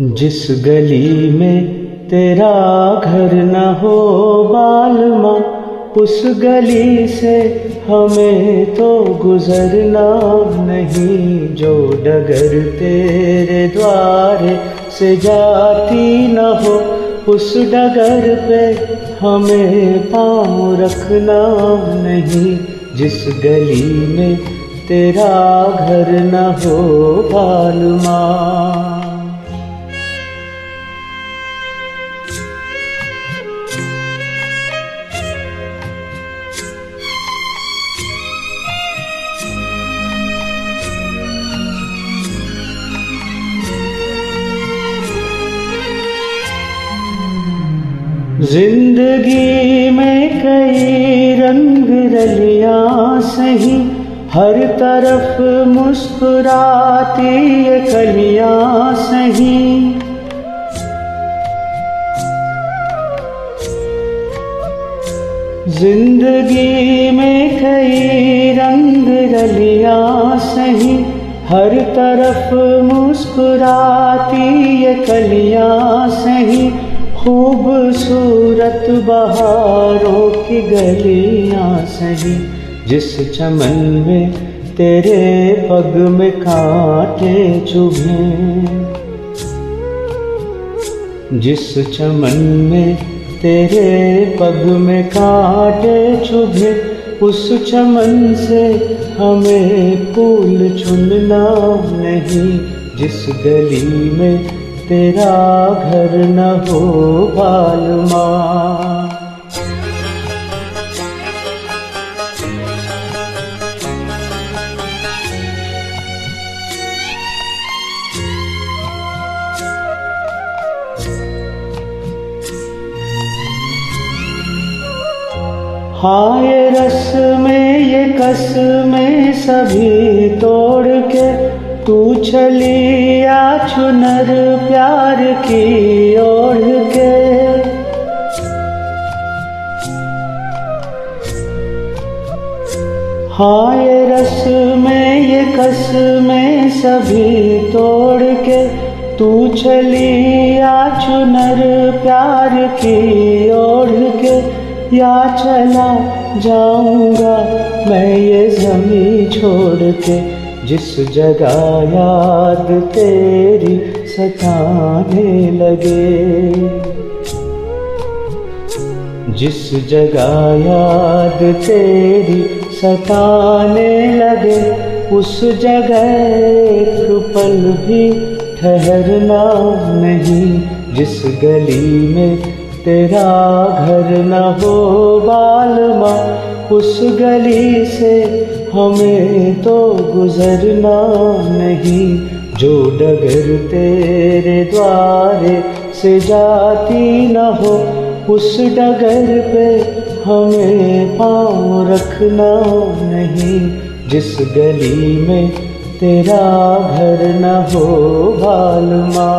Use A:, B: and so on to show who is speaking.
A: जिस गली में तेरा घर न हो बालमा, उस गली से हमें तो गुजरना नहीं, जो डगर तेरे द्वारे से जाती न हो, उस डगर पे हमें पाँव रखना नहीं। जिस गली में तेरा घर न हो बालमा ज़िंदगी में कई रंग रलियाँ सही, हर तरफ़ मुस्कुराती ये कलियाँ सही। ज़िंदगी में कई रंग रलियाँ सही, हर तरफ़ मुस्कुराती ये खूबसूरत बहारों की गलियाँ सही, जिस चमन में तेरे पग में कांटे चुभे। जिस चमन में तेरे पग में कांटे चुभे, उस चमन से हमें फूल चुनना नहीं, जिस गली में तेरा घर न हो बालमा। हाँ ये रस में ये कस में सभी तोड़ के तू चली आ चुनर प्यार की ओढ़ के। हाँ ये रस में ये कस में सभी तोड़ के। तू चली आ चुनर प्यार की ओढ़ के। या चला जाऊँगा मैं ये जमी छोड़ के। जिस जगह याद तेरी सताने लगे। जिस जगह याद तेरी सताने लगे, उस जगह पल भी ठहरना नहीं। जिस गली में तेरा घर न हो बालमा, उस गली से हमें तो गुजरना नहीं, जो डगर तेरे द्वारे से जाती न हो, उस डगर पे हमें पाँव रखना नहीं, जिस गली में तेरा घर न हो बालमा।